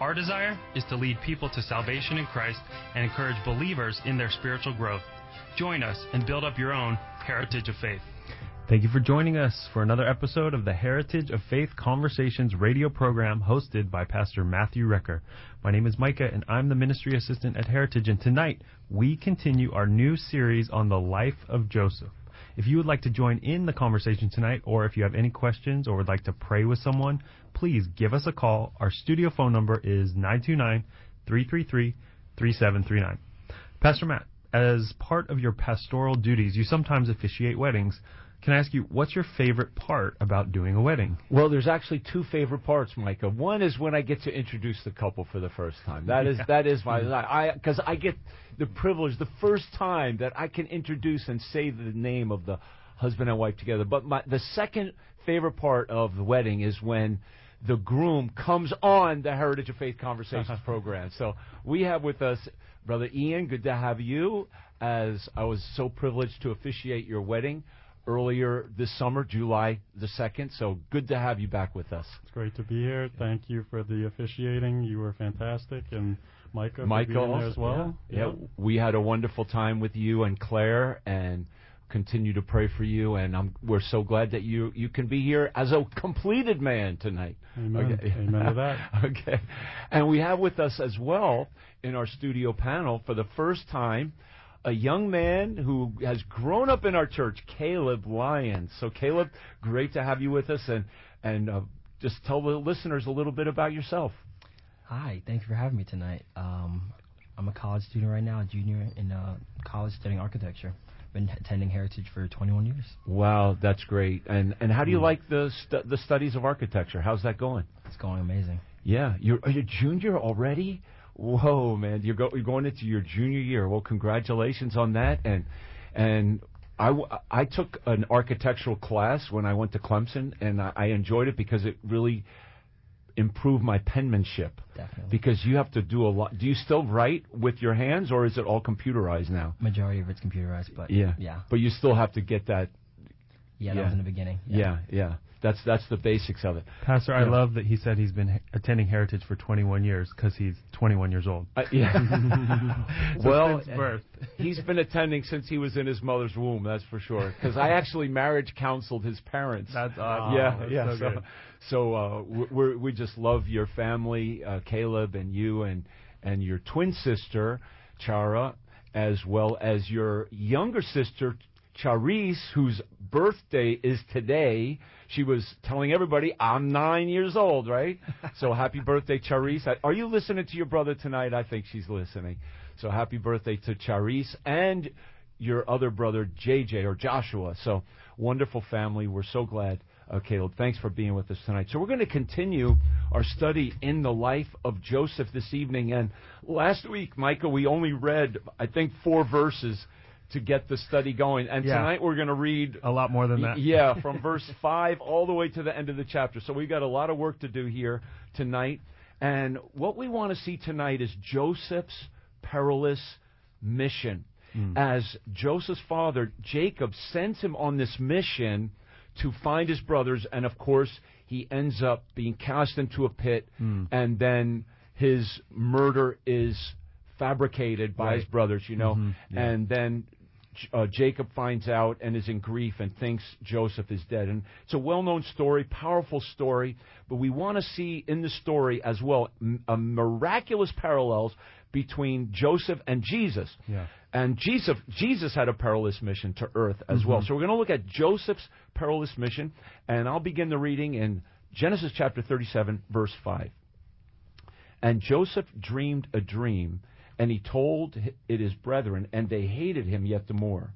Our desire is to lead people to salvation in Christ and encourage believers in their spiritual growth. Join us and build up your own heritage of faith. Thank you for joining us for another episode of the Heritage of Faith Conversations radio program hosted by Pastor Matthew Recker. My name is Micah and I'm the ministry assistant at Heritage and tonight we continue our new series on the life of Joseph. If you would like to join in the conversation tonight, or if you have any questions or would like to pray with someone, please give us a call. Our studio phone number is 929 333 3739. Pastor Matt, as part of your pastoral duties, you sometimes officiate weddings. Can I ask you, what's your favorite part about doing a wedding? Well, there's actually two favorite parts, Micah. One is when I get to introduce the couple for the first time. That is yeah. that is my I because I get the privilege the first time that I can introduce and say the name of the husband and wife together. But my the second favorite part of the wedding is when the groom comes on the Heritage of Faith Conversations uh-huh. program. So we have with us Brother Ian. Good to have you. As I was so privileged to officiate your wedding earlier this summer, July the 2nd. So good to have you back with us. It's great to be here. Thank you for the officiating. You were fantastic. And Micah, Michael as well. Yeah, yeah, we had a wonderful time with you and Claire and continue to pray for you and I'm, we're so glad that you you can be here as a completed man tonight. Amen. Amen to that. okay. And we have with us as well in our studio panel for the first time a young man who has grown up in our church, Caleb Lyons. So, Caleb, great to have you with us, and and uh, just tell the listeners a little bit about yourself. Hi, thank you for having me tonight. Um, I'm a college student right now, a junior in uh, college studying architecture. Been attending Heritage for 21 years. Wow, that's great. And and how do you mm. like the stu- the studies of architecture? How's that going? It's going amazing. Yeah, you're are you a junior already? Whoa, man! You're, go, you're going into your junior year. Well, congratulations on that. And and I, I took an architectural class when I went to Clemson, and I, I enjoyed it because it really improved my penmanship. Definitely. Because you have to do a lot. Do you still write with your hands, or is it all computerized now? Majority of it's computerized, but yeah, yeah. But you still have to get that. Yeah, that was in the beginning. Yeah, yeah. yeah. That's that's the basics of it. Pastor, I love that he said he's been attending Heritage for 21 years because he's 21 years old. Uh, yeah. well, birth. he's been attending since he was in his mother's womb. That's for sure. Because I actually marriage counseled his parents. That's awesome. Yeah, that's yeah. So, so, so uh, we we just love your family, uh, Caleb and you, and and your twin sister, Chara, as well as your younger sister, Charis, whose birthday is today, she was telling everybody, I'm nine years old, right? so happy birthday, Charisse. Are you listening to your brother tonight? I think she's listening. So happy birthday to Charisse and your other brother, JJ, or Joshua. So wonderful family. We're so glad. Uh, Caleb, thanks for being with us tonight. So we're going to continue our study in the life of Joseph this evening. And last week, Michael, we only read, I think, four verses to get the study going. And yeah. tonight we're going to read a lot more than that. Yeah, from verse 5 all the way to the end of the chapter. So we've got a lot of work to do here tonight. And what we want to see tonight is Joseph's perilous mission. Mm. As Joseph's father, Jacob, sends him on this mission to find his brothers, and of course, he ends up being cast into a pit, mm. and then his murder is fabricated by right. his brothers, you know, mm-hmm. yeah. and then uh, Jacob finds out and is in grief and thinks Joseph is dead. And it's a well known story, powerful story, but we want to see in the story as well m- a miraculous parallels between Joseph and Jesus. Yeah. And Jesus, Jesus had a perilous mission to earth as mm-hmm. well. So we're going to look at Joseph's perilous mission, and I'll begin the reading in Genesis chapter 37, verse 5. And Joseph dreamed a dream and he told it his brethren, and they hated him yet the more.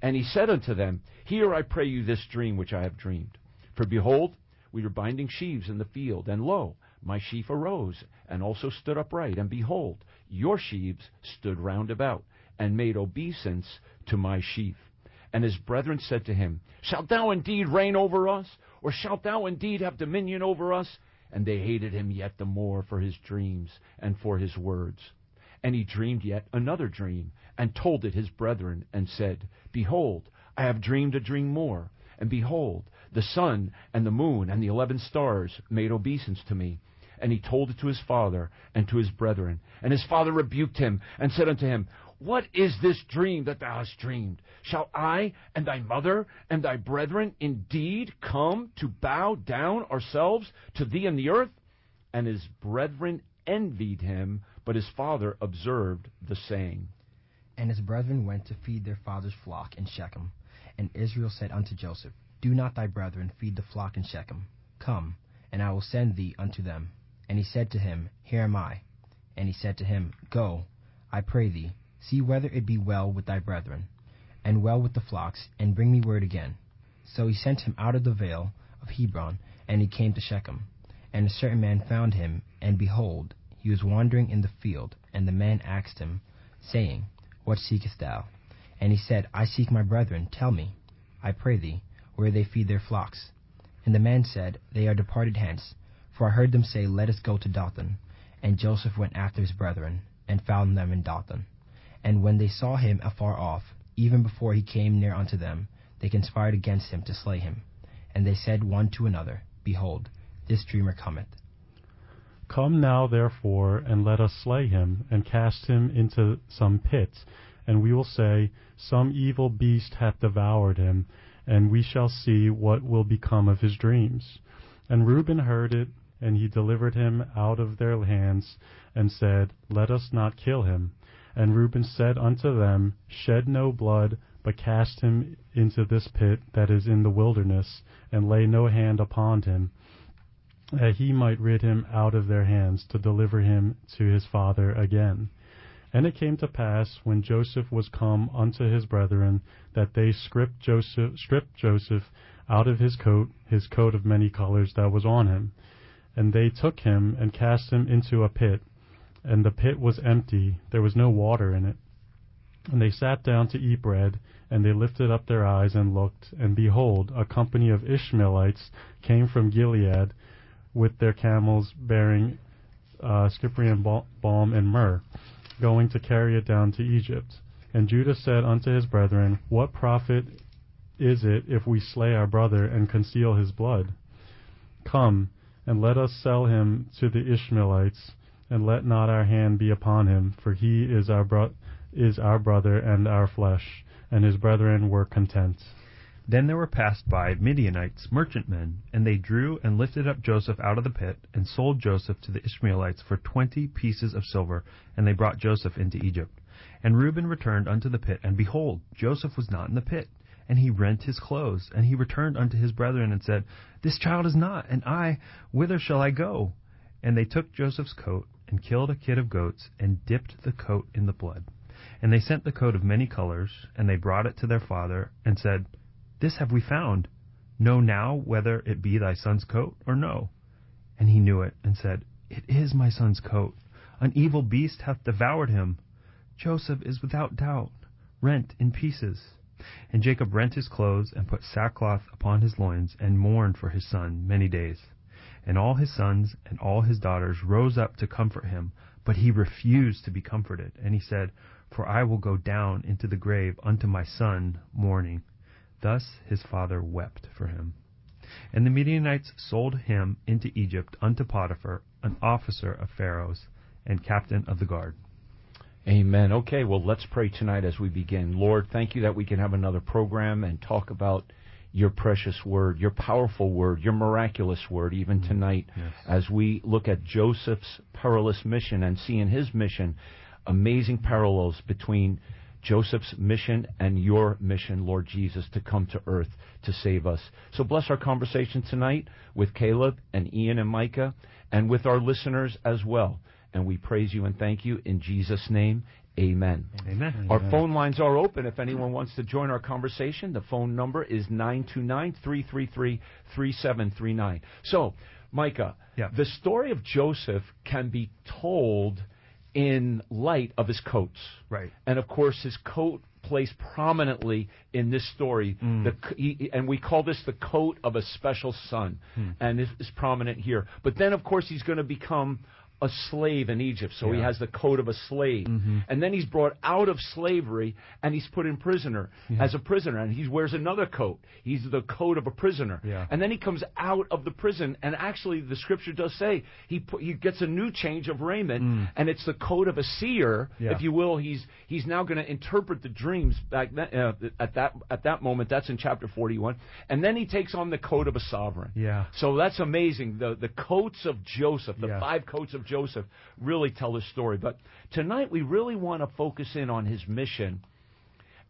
And he said unto them, Hear, I pray you, this dream which I have dreamed. For behold, we were binding sheaves in the field, and lo, my sheaf arose, and also stood upright, and behold, your sheaves stood round about. and made obeisance to my sheath. And his brethren said to him, Shalt thou indeed reign over us? Or shalt thou indeed have dominion over us? And they hated him yet the more for his dreams and for his words. And he dreamed yet another dream, and told it his brethren, and said, Behold, I have dreamed a dream more. And behold, the sun and the moon and the eleven stars made obeisance to me. And he told it to his father and to his brethren. And his father rebuked him, and said unto him, What is this dream that thou hast dreamed? Shall I and thy mother and thy brethren indeed come to bow down ourselves to thee in the earth? And his brethren envied him, but his father observed the saying. And his brethren went to feed their father's flock in Shechem. And Israel said unto Joseph, Do not thy brethren feed the flock in Shechem? Come, and I will send thee unto them. And he said to him, Here am I. And he said to him, Go, I pray thee, see whether it be well with thy brethren, and well with the flocks, and bring me word again. So he sent him out of the vale of Hebron, and he came to Shechem. And a certain man found him, and behold, he was wandering in the field, and the man asked him, saying, What seekest thou? And he said, I seek my brethren, tell me, I pray thee, where they feed their flocks. And the man said, They are departed hence, for I heard them say, Let us go to Dothan. And Joseph went after his brethren, and found them in Dothan. And when they saw him afar off, even before he came near unto them, they conspired against him to slay him. And they said one to another, Behold, this dreamer cometh. Come now, therefore, and let us slay him, and cast him into some pit, and we will say, Some evil beast hath devoured him, and we shall see what will become of his dreams. And Reuben heard it, and he delivered him out of their hands, and said, Let us not kill him. And Reuben said unto them, Shed no blood, but cast him into this pit that is in the wilderness, and lay no hand upon him, that he might rid him out of their hands, to deliver him to his father again. And it came to pass, when Joseph was come unto his brethren, that they stripped Joseph, stripped Joseph out of his coat, his coat of many colors that was on him. And they took him and cast him into a pit. And the pit was empty, there was no water in it. And they sat down to eat bread, and they lifted up their eyes and looked, and behold, a company of Ishmaelites came from Gilead with their camels bearing uh, Cyprian balm and myrrh, going to carry it down to Egypt. And Judah said unto his brethren, What profit is it if we slay our brother and conceal his blood? Come, and let us sell him to the Ishmaelites, and let not our hand be upon him, for he is our, bro- is our brother and our flesh. And his brethren were content. Then there were passed by Midianites, merchantmen, and they drew and lifted up Joseph out of the pit, and sold Joseph to the Ishmaelites for twenty pieces of silver, and they brought Joseph into Egypt. And Reuben returned unto the pit, and behold, Joseph was not in the pit. And he rent his clothes, and he returned unto his brethren, and said, This child is not, and I, whither shall I go? And they took Joseph's coat, and killed a kid of goats, and dipped the coat in the blood. And they sent the coat of many colors, and they brought it to their father, and said, this have we found. Know now whether it be thy son's coat or no. And he knew it, and said, It is my son's coat. An evil beast hath devoured him. Joseph is without doubt rent in pieces. And Jacob rent his clothes, and put sackcloth upon his loins, and mourned for his son many days. And all his sons and all his daughters rose up to comfort him, but he refused to be comforted. And he said, For I will go down into the grave unto my son mourning. Thus his father wept for him. And the Midianites sold him into Egypt unto Potiphar, an officer of Pharaoh's and captain of the guard. Amen. Okay, well, let's pray tonight as we begin. Lord, thank you that we can have another program and talk about your precious word, your powerful word, your miraculous word, even mm-hmm. tonight yes. as we look at Joseph's perilous mission and see in his mission amazing parallels between Joseph's mission and your mission, Lord Jesus, to come to earth to save us. So bless our conversation tonight with Caleb and Ian and Micah and with our listeners as well. And we praise you and thank you in Jesus' name. Amen. Amen. Our phone lines are open if anyone wants to join our conversation. The phone number is 929 333 3739. So, Micah, yeah. the story of Joseph can be told in light of his coats. Right. And of course, his coat plays prominently in this story. Mm. The, c- he, and we call this the coat of a special son, Hmm. and it is prominent here. But then, of course, he's going to become a slave in Egypt, so he has the coat of a slave. Mhm. And then he's brought out of slavery, and he's put in prisoner Yeah. as a prisoner, and he wears another coat. He's the coat of a prisoner. Yeah. And then he comes out of the prison, and actually, the scripture does say he pu- he gets a new change of raiment, Mm. and it's the coat of a seer, Yeah. if you will. He's he's now going to interpret the dreams back then, uh, at that at that moment. That's in chapter forty-one, and then he takes on the coat of a sovereign. Yeah. So that's amazing. The the coats of Joseph, the Yeah. five coats of Joseph, really tell the story. But tonight we really want to focus in on his mission.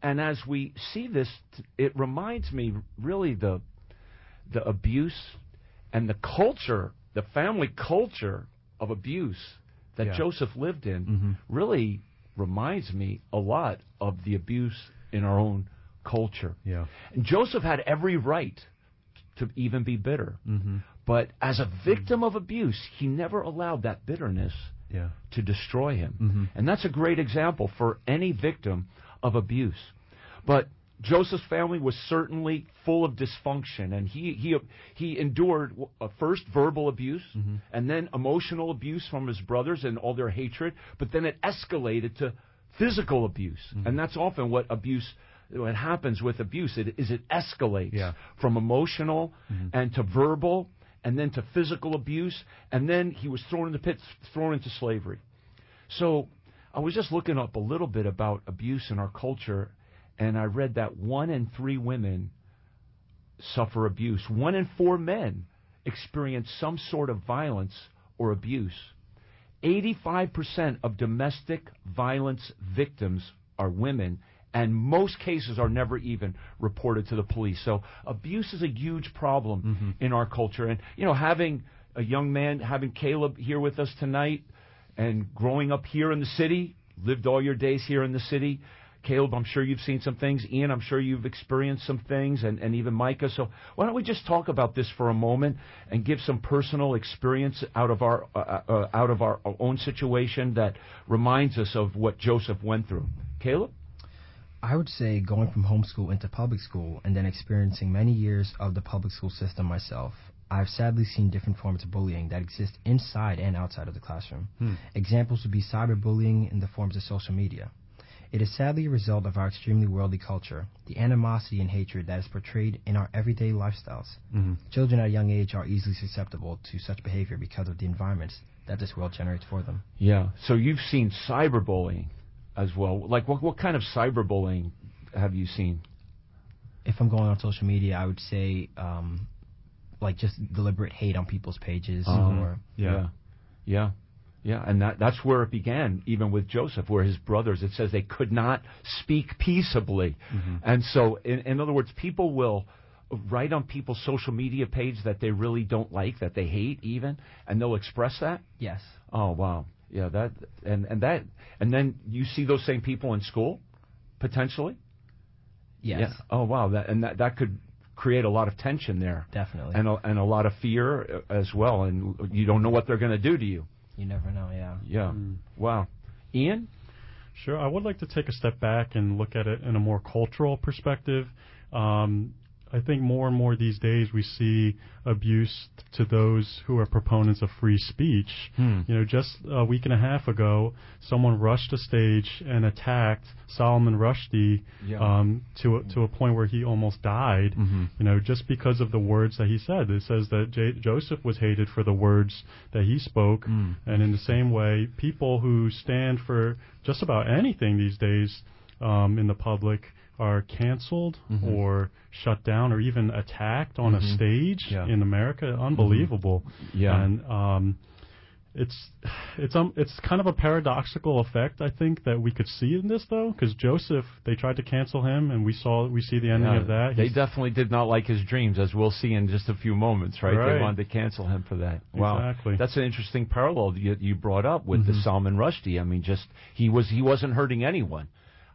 And as we see this, it reminds me really the the abuse and the culture, the family culture of abuse that Yeah. Joseph lived in, Mhm. really reminds me a lot of the abuse in our own culture. Yeah. And Joseph had every right to even be bitter. Mm-hmm. But as a victim of abuse, he never allowed that bitterness Yeah. to destroy him. Mhm. And that's a great example for any victim of abuse. But Joseph's family was certainly full of dysfunction, and he he he endured uh, first verbal abuse, Mhm. and then emotional abuse from his brothers and all their hatred. But then it escalated to physical abuse, Mhm. and that's often what abuse. What happens with abuse it, is it escalates Yeah. from emotional Mhm. and to verbal, and then to physical abuse, and then he was thrown in the pit, thrown into slavery. So I was just looking up a little bit about abuse in our culture, and I read that one in three women suffer abuse. One in four men experience some sort of violence or abuse. 85% of domestic violence victims are women, and most cases are never even reported to the police. So abuse is a huge problem Mhm. in our culture. And, you know, having a young man, having Caleb here with us tonight, and growing up here in the city, lived all your days here in the city. Caleb, I'm sure you've seen some things. Ian, I'm sure you've experienced some things, and, and even Micah. So why don't we just talk about this for a moment and give some personal experience out of our uh, uh, out of our own situation that reminds us of what Joseph went through. Caleb? I would say going from homeschool into public school and then experiencing many years of the public school system myself, I've sadly seen different forms of bullying that exist inside and outside of the classroom. Hmm. Examples would be cyberbullying in the forms of social media. It is sadly a result of our extremely worldly culture, the animosity and hatred that is portrayed in our everyday lifestyles. Mm-hmm. Children at a young age are easily susceptible to such behavior because of the environments that this world generates for them. Yeah. So you've seen cyberbullying as well. Like what what kind of cyberbullying have you seen? If I'm going on social media, I would say um, like just deliberate hate on people's pages Uh-huh. or Yeah. Yeah. Yeah, and that that's where it began, even with Joseph, where his brothers, it says they could not speak peaceably. Mhm. And so, in, in other words, people will write on people's social media page that they really don't like, that they hate even, and they'll express that. yes. Oh wow, yeah, that and and that, and then you see those same people in school, potentially. Yes. Yeah. Oh wow, that and that that could create a lot of tension there, Definitely. and a, and a lot of fear uh, as well, and you don't know what they're going to do to you. you never know, yeah. Yeah. Mm. Wow. Ian? Sure. I would like to take a step back and look at it in a more cultural perspective. Um, I think more and more these days we see abuse to those who are proponents of free speech. Hmm. You know, just a week and a half ago, someone rushed a stage and attacked Salman Rushdie Yeah. um, to a, to a point where he almost died. Mm-hmm. You know, just because of the words that he said. It says that J- Joseph was hated for the words that he spoke. Mm. And in the same way, people who stand for just about anything these days um, in the public are canceled Mhm. or shut down or even attacked on Mhm. a stage Yeah. in America. Unbelievable. Yeah. And um, it's it's um it's kind of a paradoxical effect I think that we could see in this though because Joseph they tried to cancel him and we saw we see the ending Yeah, of that. They definitely did not like his dreams, as we'll see in just a few moments, right? They wanted to cancel him for that. Wow, Exactly. that's an interesting parallel you, you brought up with the Mhm. Salman Rushdie. I mean, just he was he wasn't hurting anyone.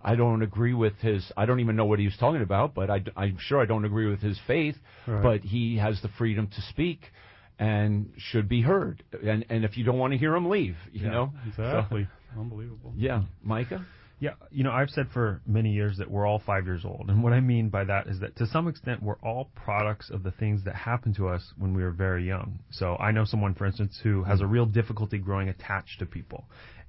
I don't agree with his. I don't even know what he was talking about, but I, am sure I don't agree with his faith. Right. But he has the freedom to speak, and should be heard. And and if you don't want to hear him, leave. You Yeah, know exactly. Unbelievable. Yeah, Micah. Yeah, you know, I've said for many years that we're all five years old. And what I mean by that is that to some extent, we're all products of the things that happened to us when we were very young. So I know someone, for instance, who has hmm. a real difficulty growing attached to people.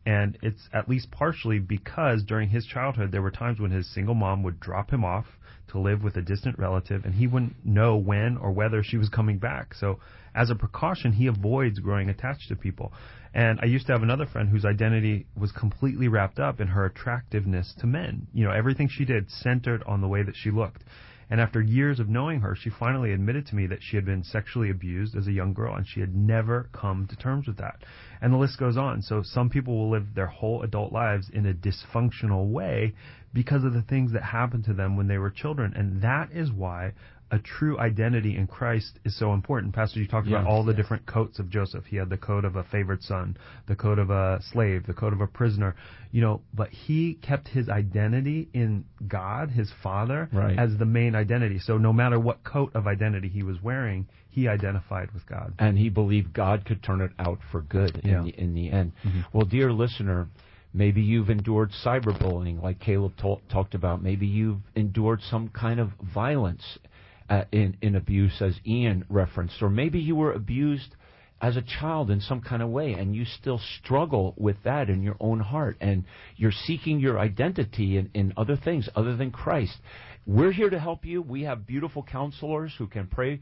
And it's at least partially because during his childhood, there were times when his single mom would drop him off to live with a distant relative, and he wouldn't know when or whether she was coming back. So, as a precaution, he avoids growing attached to people. And I used to have another friend whose identity was completely wrapped up in her attractiveness to men. You know, everything she did centered on the way that she looked. And after years of knowing her, she finally admitted to me that she had been sexually abused as a young girl and she had never come to terms with that. And the list goes on. So some people will live their whole adult lives in a dysfunctional way because of the things that happened to them when they were children. And that is why a true identity in Christ is so important. Pastor, you talked about all the different coats of Joseph. He had the coat of a favored son, the coat of a slave, the coat of a prisoner, you know, but he kept his identity in God, his father, Right. as the main identity. So no matter what coat of identity he was wearing, he identified with God. and he believed God could turn it out for good Yeah. in, the, in the end. Mm-hmm. Well, dear listener, maybe you've endured cyberbullying, like Caleb to- talked about. Maybe you've endured some kind of violence uh, in in abuse, as Ian referenced, or maybe you were abused as a child in some kind of way, and you still struggle with that in your own heart, and you're seeking your identity in, in other things other than Christ. We're here to help you. We have beautiful counselors who can pray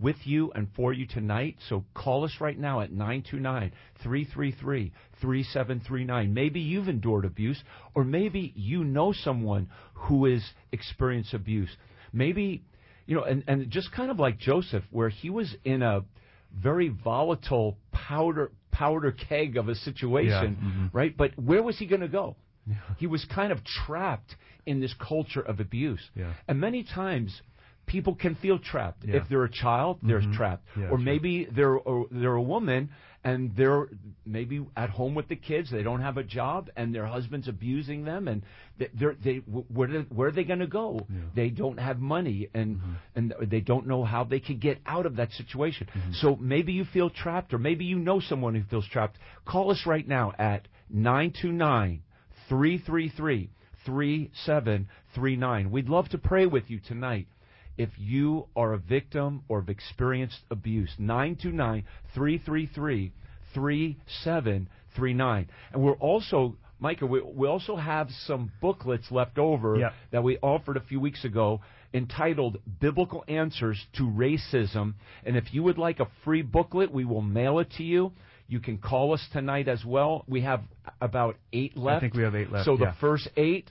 with you and for you tonight. So call us right now at 929 333 3739. Maybe you've endured abuse, or maybe you know someone who has experienced abuse. Maybe, you know, and, and just kind of like Joseph, where he was in a very volatile powder powder keg of a situation, mm-hmm. right? But where was he going to go? He was kind of trapped in this culture of abuse. Yeah. And many times people can feel trapped. Yeah. If they're a child, they're mm-hmm. trapped. Yeah, or maybe they're a, they're a woman and they're maybe at home with the kids. They don't have a job and their husband's abusing them and they- they're they where are- where are they going to go? They don't have money and mm-hmm. and they don't know how they can get out of that situation. Mm-hmm. So maybe you feel trapped or maybe you know someone who feels trapped. Call us right now at 929 333 3739. We'd love to pray with you tonight if you are a victim or have experienced abuse. 929 333 3739. And we're also, Micah, we, we also have some booklets left over Yeah. that we offered a few weeks ago entitled Biblical Answers to Racism. And if you would like a free booklet, we will mail it to you. You can call us tonight as well. We have about eight left. I think we have eight left, So the first eight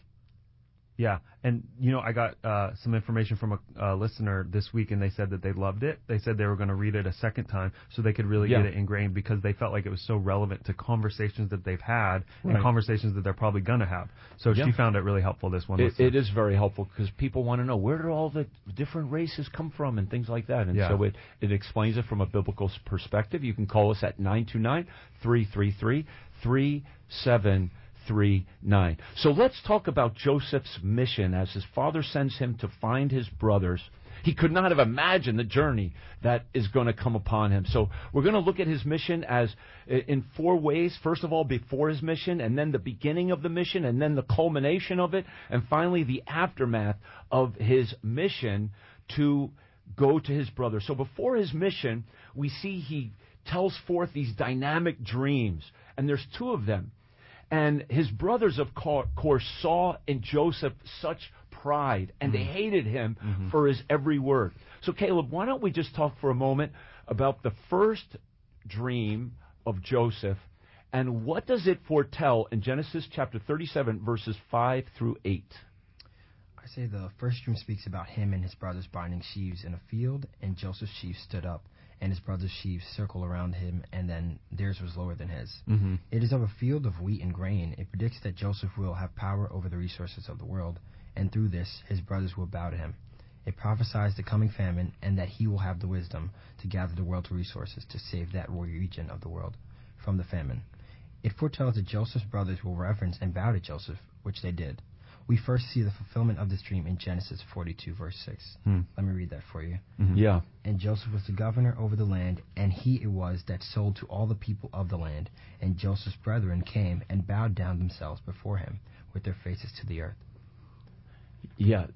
Yeah, and you know, I got uh, some information from a uh, listener this week, and they said that they loved it. They said they were going to read it a second time so they could really Yeah. get it ingrained because they felt like it was so relevant to conversations that they've had Right. and conversations that they're probably going to have. So Yeah. she found it really helpful. This one, It, listener. it is very helpful because people want to know where do all the different races come from and things like that. And Yeah. so it, it explains it from a biblical s- perspective. You can call us at 929 333 3739. So let's talk about Joseph's mission as his father sends him to find his brothers. He could not have imagined the journey that is going to come upon him. So we're going to look at his mission as in four ways. First of all, before his mission, and then the beginning of the mission, and then the culmination of it, and finally the aftermath of his mission to go to his brother. So before his mission, we see he tells forth these dynamic dreams, and there's two of them. And his brothers, of course, saw in Joseph such pride, and they mm-hmm. hated him mm-hmm. for his every word. So, Caleb, why don't we just talk for a moment about the first dream of Joseph, and what does it foretell in Genesis chapter 37, verses 5 through 8? I say the first dream speaks about him and his brothers binding sheaves in a field, and Joseph's sheaves stood up, and his brothers' sheaves circle around him, and then theirs was lower than his. mm-hmm. It is of a field of wheat and grain. It predicts that Joseph will have power over the resources of the world, and through this his brothers will bow to him. It prophesies the coming famine, and that he will have the wisdom to gather the world's resources to save that region of the world from the famine. It foretells that Joseph's brothers will reverence and bow to Joseph, which they did. We first see the fulfillment of this dream in Genesis 42, verse 6. Hmm. Let me read that for you. Yeah. And Joseph was the governor over the land, and he it was that sold to all the people of the land. And Joseph's brethren came and bowed down themselves before him with their faces to the earth. Yeah.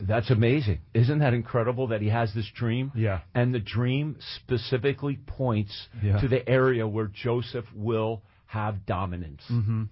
That's amazing. Isn't that incredible that he has this dream? Yeah. And the dream specifically points Yeah. to the area where Joseph will have dominance. hmm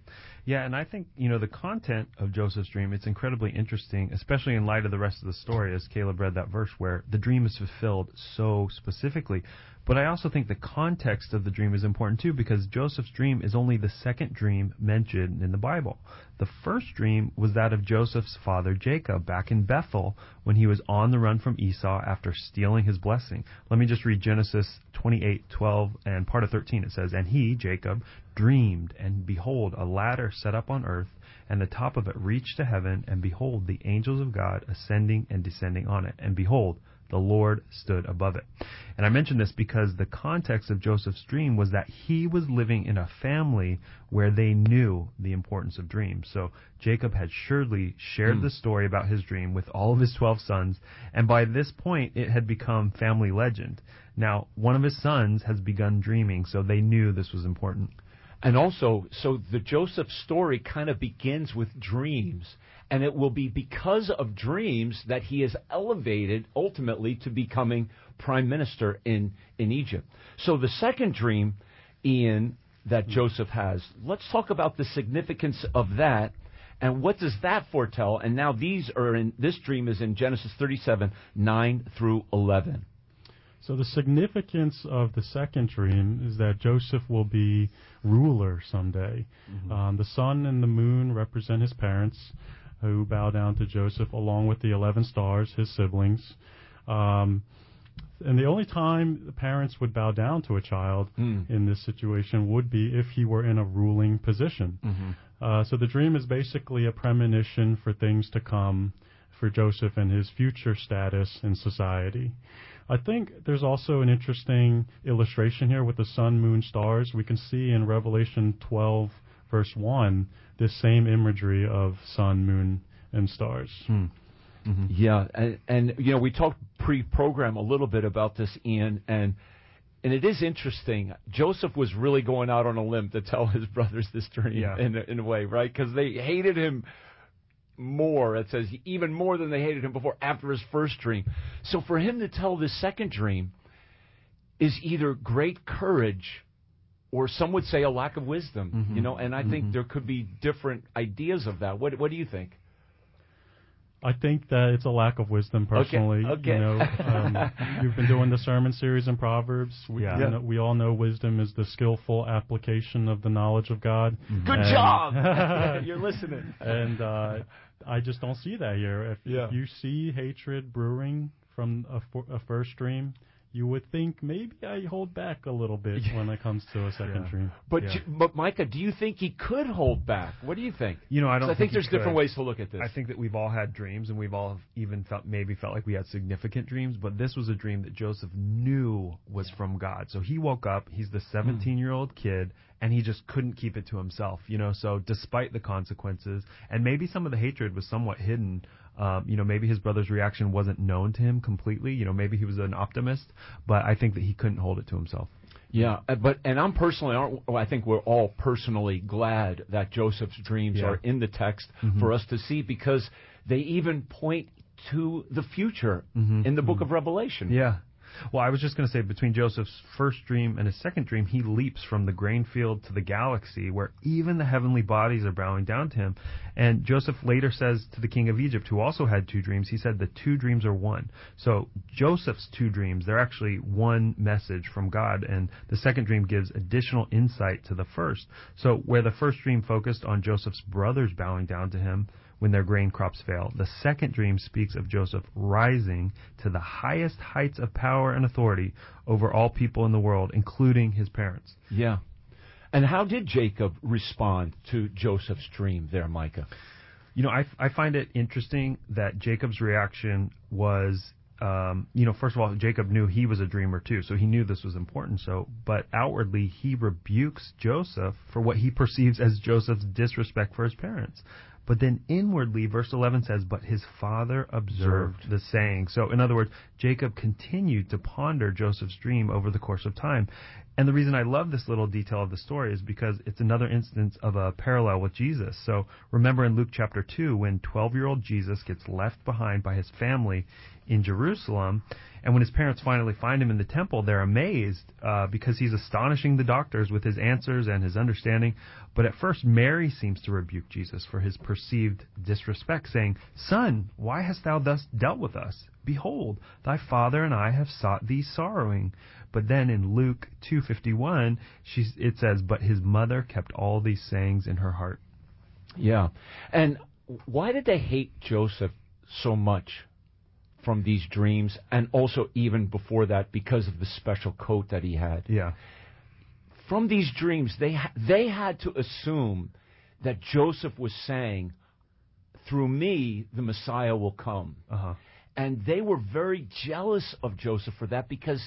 Yeah, and I think you know the content of Joseph's dream. It's incredibly interesting, especially in light of the rest of the story, as Caleb read that verse where the dream is fulfilled so specifically. But I also think the context of the dream is important too, because Joseph's dream is only the second dream mentioned in the Bible. The first dream was that of Joseph's father Jacob back in Bethel when he was on the run from Esau after stealing his blessing. Let me just read Genesis 28:12 and part of 13. It says, "And he, Jacob, dreamed, and behold, a ladder set up on earth, and the top of it reached to heaven, and behold, the angels of God ascending and descending on it. And behold, the Lord stood above it. And I mention this because the context of Joseph's dream was that he was living in a family where they knew the importance of dreams. So Jacob had surely shared hmm. the story about his dream with all of his 12 sons, and by this point it had become family legend. Now, one of his sons has begun dreaming, so they knew this was important. And also, so the Joseph story kind of begins with dreams. And it will be because of dreams that he is elevated ultimately to becoming prime minister in, in Egypt. So the second dream, Ian, that Joseph has, let's talk about the significance of that. And what does that foretell? And now these are in, this dream is in Genesis 37, 9 through 11. So the significance of the second dream is that Joseph will be ruler someday. Um, the sun and the moon represent his parents, who bow down to Joseph, along with the eleven stars, his siblings. Um, and the only time the parents would bow down to a child in this situation would be if he were in a ruling position. Uh, so the dream is basically a premonition for things to come for Joseph and his future status in society. I think there's also an interesting illustration here with the sun, moon, stars. We can see in Revelation 12, verse 1, this same imagery of sun, moon, and stars. Hmm. Mm-hmm. Yeah, and, and you know we talked pre-program a little bit about this, Ian, and and it is interesting. Joseph was really going out on a limb to tell his brothers this dream Yeah. in in a way, right? Because they hated him more. It says even more than they hated him before after his first dream. So for him to tell this second dream is either great courage or some would say a lack of wisdom. You know, and I think there could be different ideas of that. What What do you think? I think that it's a lack of wisdom, personally. okay. You know, um, you've been doing the sermon series in Proverbs. We, Yeah. you know, we all know wisdom is the skillful application of the knowledge of God. Good And- job. You're listening. and uh, I just don't see that here. If, Yeah. if you see hatred brewing from a, fir- a first dream, you would think maybe I hold back a little bit when it comes to a second Yeah. dream. But Yeah. you- but Micah, do you think he could hold back? What do you think? You know, I 'Cause don't I think he there's different ways to look at this. I think that we've all had dreams, and we've all even felt maybe felt like we had significant dreams. But this was a dream that Joseph knew was from God. So he woke up. He's the hmm. 17 year old kid, and he just couldn't keep it to himself. You know, so despite the consequences, and maybe some of the hatred was somewhat hidden. Um, you know, maybe his brother's reaction wasn't known to him completely. You know, maybe he was an optimist, but I think that he couldn't hold it to himself. yeah, uh, but and I'm personally, I think we're all personally glad that Joseph's dreams Yeah. are in the text for us to see because they even point to the future in the book of Revelation. Yeah. Well, I was just going to say between Joseph's first dream and his second dream, he leaps from the grain field to the galaxy where even the heavenly bodies are bowing down to him. And Joseph later says to the king of Egypt, who also had two dreams, he said the two dreams are one. So Joseph's two dreams, they're actually one message from God. And the second dream gives additional insight to the first. So where the first dream focused on Joseph's brothers bowing down to him, when their grain crops fail. The second dream speaks of Joseph rising to the highest heights of power and authority over all people in the world, including his parents. Yeah. And how did Jacob respond to Joseph's dream there, Micah? You know, I, I find it interesting that Jacob's reaction was, um, you know, first of all, Jacob knew he was a dreamer too, so he knew this was important. So, but outwardly, he rebukes Joseph for what he perceives as Joseph's disrespect for his parents. But then inwardly, verse 11 says, But his father observed Observed. the saying. So, in other words, Jacob continued to ponder Joseph's dream over the course of time. And the reason I love this little detail of the story is because it's another instance of a parallel with Jesus. So, remember in Luke chapter 2, when 12 year old Jesus gets left behind by his family in Jerusalem, and when his parents finally find him in the temple, they're amazed uh, because he's astonishing the doctors with his answers and his understanding. But at first, Mary seems to rebuke Jesus for his perceived disrespect, saying, Son, why hast thou thus dealt with us? Behold, thy father and I have sought thee sorrowing. But then in Luke 2:51, she's, it says, "But his mother kept all these sayings in her heart." Yeah. And why did they hate Joseph so much from these dreams and also even before that because of the special coat that he had? Yeah. From these dreams, they ha- they had to assume that Joseph was saying, "Through me, the Messiah will come." Uh huh. and they were very jealous of Joseph for that because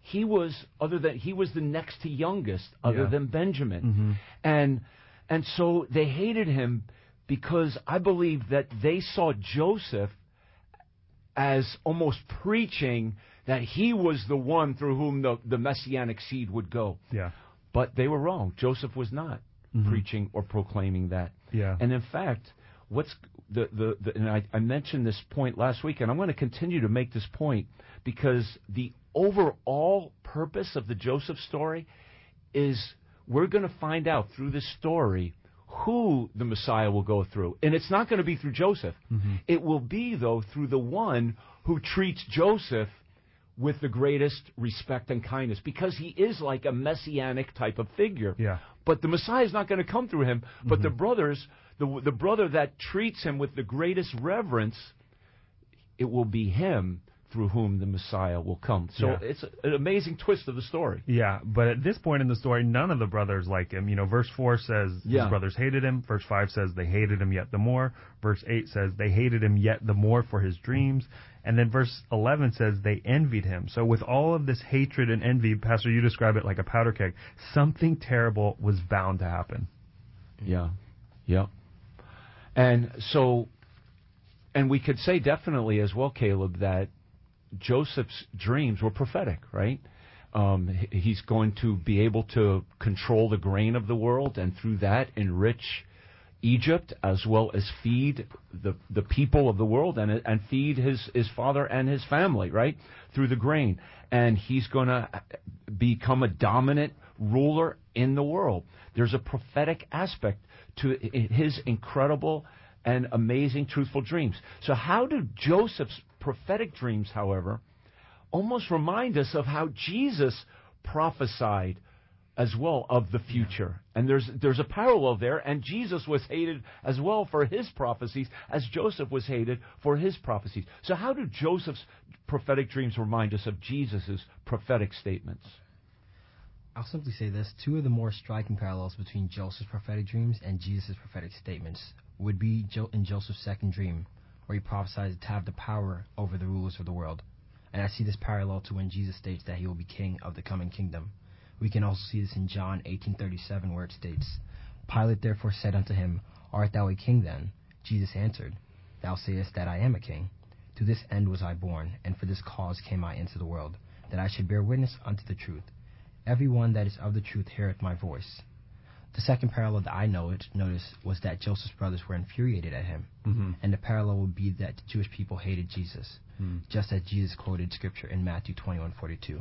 he was other than he was the next to youngest other Yeah. than Benjamin Mhm. and and so they hated him because I believe that they saw Joseph as almost preaching that he was the one through whom the, the messianic seed would go Yeah. but they were wrong Joseph was not Mhm. preaching or proclaiming that Yeah. and in fact, what's the, the, the and I, I mentioned this point last week, and I'm going to continue to make this point because the overall purpose of the Joseph story is we're going to find out through this story who the Messiah will go through. And it's not going to be through Joseph. Mm-hmm. It will be, though, through the one who treats Joseph with the greatest respect and kindness because he is like a messianic type of figure. Yeah. But the Messiah is not going to come through him. But the mm-hmm. brothers, the the brother that treats him with the greatest reverence, it will be him through whom the Messiah will come. So Yeah. it's an amazing twist of the story. Yeah, but at this point in the story, none of the brothers like him. You know, verse 4 says Yeah. his brothers hated him. Verse 5 says they hated him yet the more. Verse 8 says they hated him yet the more for his dreams. And then verse 11 says they envied him. So with all of this hatred and envy, Pastor, you describe it like a powder keg. Something terrible was bound to happen. Yeah, yeah. And so, and we could say definitely as well, Caleb, that Joseph's dreams were prophetic, right? Um, he's going to be able to control the grain of the world, and through that enrich Egypt as well as feed the the people of the world and and feed his his father and his family, right? Through the grain. And he's going to become a dominant ruler in the world. There's a prophetic aspect to his incredible and amazing truthful dreams. So how do Joseph's prophetic dreams, however, almost remind us of how Jesus prophesied as well of the future. And there's there's a parallel there and Jesus was hated as well for his prophecies as Joseph was hated for his prophecies. So how do Joseph's prophetic dreams remind us of Jesus' prophetic statements? I'll simply say this: two of the more striking parallels between Joseph's prophetic dreams and Jesus' prophetic statements would be in Joseph's second dream, where he prophesied to have the power over the rulers of the world. And I see this parallel to when Jesus states that he will be king of the coming kingdom. We can also see this in John 18:37, where it states, "Pilate therefore said unto him, Art thou a king then? Jesus answered, Thou sayest that I am a king. To this end was I born, and for this cause came I into the world, that I should bear witness unto the truth. Every one that is of the truth heareth my voice. The second parallel that I noted, noticed was that Joseph's brothers were infuriated at him. Mm-hmm. And the parallel would be that the Jewish people hated Jesus, Hmm. just as Jesus quoted scripture in Matthew 21:42,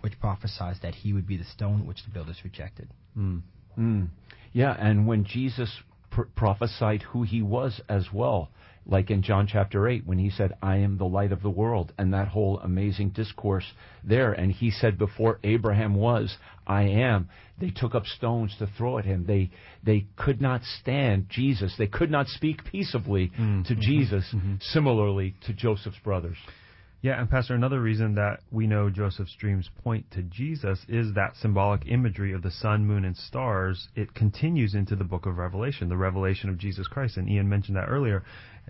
which prophesies that he would be the stone which the builders rejected. Mm. Yeah, and when Jesus pr- prophesied who he was as well, like in John chapter 8, when he said, I am the light of the world, and that whole amazing discourse there. And he said, Before Abraham was, I am. They took up stones to throw at him. They, they could not stand Jesus. They could not speak peaceably Mm. to Jesus, similarly to Joseph's brothers. Yeah, and Pastor, another reason that we know Joseph's dreams point to Jesus is that symbolic imagery of the sun, moon, and stars. It continues into the book of Revelation, the revelation of Jesus Christ. And Ian mentioned that earlier.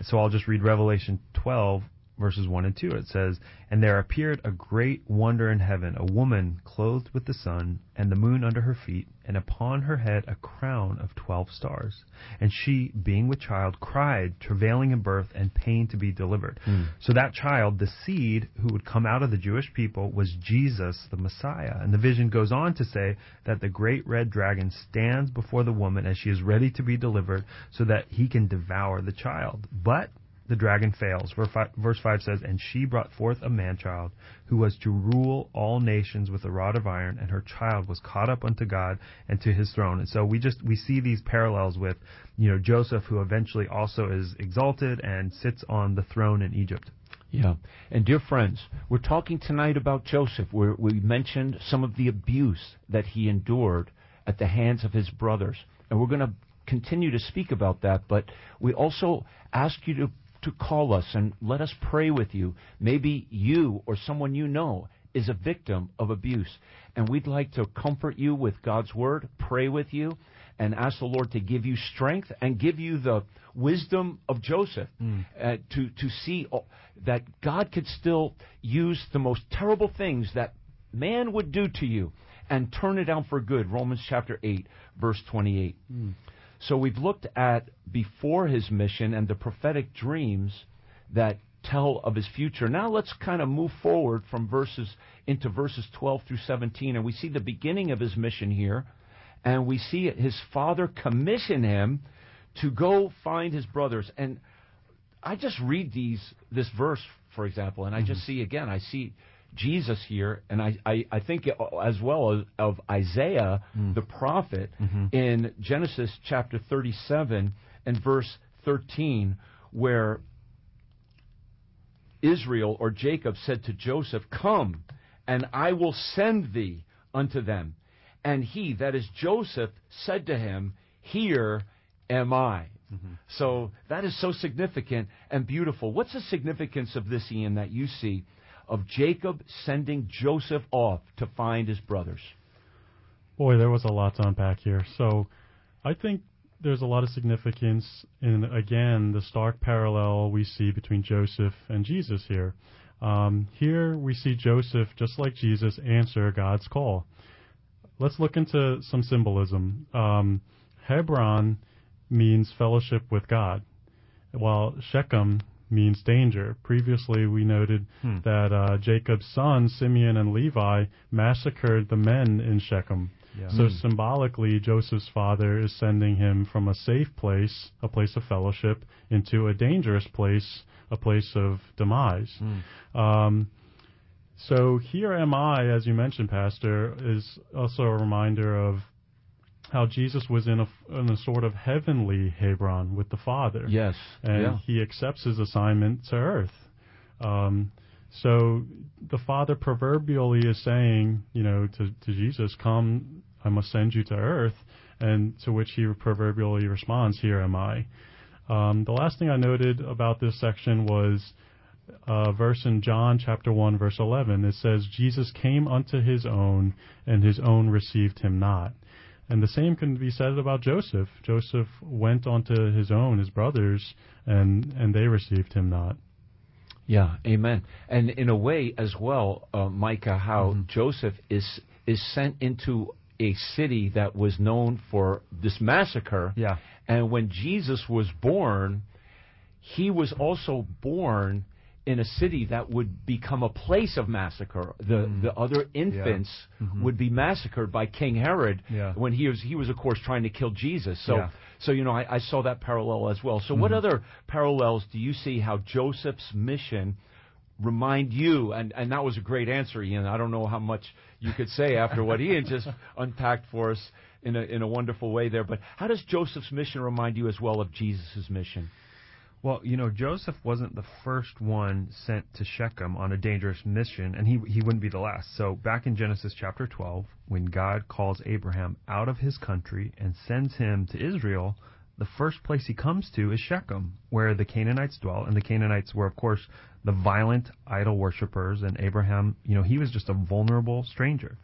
So I'll just read Revelation 12, verses 1 and 2. It says, And there appeared a great wonder in heaven, a woman clothed with the sun, and the moon under her feet, and upon her head a crown of twelve stars. And she, being with child, cried, travailing in birth, and pain to be delivered. Hmm. So that child, the seed who would come out of the Jewish people, was Jesus, the Messiah. And the vision goes on to say that the great red dragon stands before the woman as she is ready to be delivered, so that he can devour the child. But the dragon fails. Verse 5 says, And she brought forth a man child who was to rule all nations with a rod of iron, and her child was caught up unto God and to his throne. And so we just, we see these parallels with, you know, Joseph, who eventually also is exalted and sits on the throne in Egypt. Yeah. And dear friends, we're talking tonight about Joseph, where we mentioned some of the abuse that he endured at the hands of his brothers. And we're going to continue to speak about that, but we also ask you to to call us and let us pray with you. Maybe you or someone you know is a victim of abuse. And we'd like to comfort you with God's word, pray with you, and ask the Lord to give you strength and give you the wisdom of Joseph mm. uh, to, to see that God could still use the most terrible things that man would do to you and turn it out for good. Romans chapter 8, verse 28. Mm. So we've looked at before his mission and the prophetic dreams that tell of his future. Now let's kind of move forward from verses into verses 12 through 17 and we see the beginning of his mission here and we see his father commission him to go find his brothers and I just read these this verse for example and I just mm-hmm. see again I see Jesus here, and I, I, I think as well as of Isaiah mm. the prophet mm-hmm. in Genesis chapter 37 and verse 13, where Israel or Jacob said to Joseph, Come, and I will send thee unto them. And he, that is Joseph, said to him, Here am I. Mm-hmm. So that is so significant and beautiful. What's the significance of this, Ian, that you see of Jacob sending Joseph off to find his brothers? Boy, there was a lot to unpack here. So I think there's a lot of significance in, again, the stark parallel we see between Joseph and Jesus here. Um, here we see Joseph, just like Jesus, answer God's call. Let's look into some symbolism. Um, Hebron means fellowship with God, while Shechem means danger. Previously, we noted hmm. that uh, Jacob's sons, Simeon and Levi, massacred the men in Shechem. Yeah. So hmm. symbolically, Joseph's father is sending him from a safe place, a place of fellowship, into a dangerous place, a place of demise. Hmm. Um, so here am I, as you mentioned, Pastor, is also a reminder of how Jesus was in a, in a sort of heavenly Hebron with the Father. Yes. And yeah. he accepts his assignment to earth. Um, so the Father proverbially is saying, you know, to, to Jesus, come, I must send you to earth. And to which he proverbially responds, here am I. Um, the last thing I noted about this section was a verse in John chapter 1 verse 11. It says, Jesus came unto his own and his own received him not. And the same can be said about Joseph. Joseph went onto his own, his brothers, and and they received him not. Yeah, amen. And in a way as well, uh, Micah, how mm-hmm. Joseph is is sent into a city that was known for this massacre. Yeah. And when Jesus was born, he was also born in a city that would become a place of massacre. The mm. the other infants yeah. mm-hmm. would be massacred by King Herod yeah. when he was he was of course trying to kill Jesus. So yeah. so you know I, I, saw that parallel as well. So mm-hmm. what other parallels do you see how Joseph's mission remind you and and that was a great answer Ian. I don't know how much you could say after what Ian just unpacked for us in a in a wonderful way there, but how does Joseph's mission remind you as well of Jesus' mission? Well, you know, Joseph wasn't the first one sent to Shechem on a dangerous mission, and he he wouldn't be the last. So back in Genesis chapter 12, when God calls Abraham out of his country and sends him to Israel, the first place he comes to is Shechem, where the Canaanites dwell, and the Canaanites were, of course, the violent idol worshippers, and Abraham, you know, he was just a vulnerable stranger.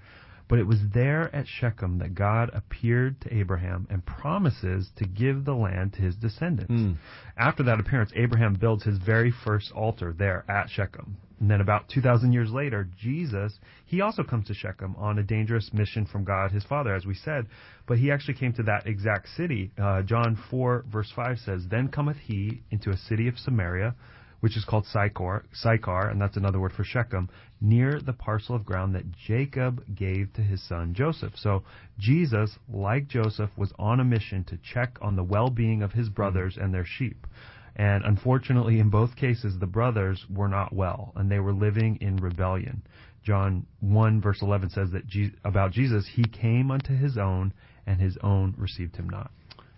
But it was there at Shechem that God appeared to Abraham and promises to give the land to his descendants. Mm. After that appearance, Abraham builds his very first altar there at Shechem. And then about 2,000 years later, Jesus, he also comes to Shechem on a dangerous mission from God, his father, as we said. But he actually came to that exact city. Uh, John 4, verse 5 says, Then cometh he into a city of Samaria, which is called Sychar, Sychar, and that's another word for Shechem, near the parcel of ground that Jacob gave to his son Joseph. So Jesus, like Joseph, was on a mission to check on the well-being of his brothers and their sheep. And unfortunately, in both cases, the brothers were not well, and they were living in rebellion. John 1 verse 11 says that Je- about Jesus, he came unto his own, and his own received him not.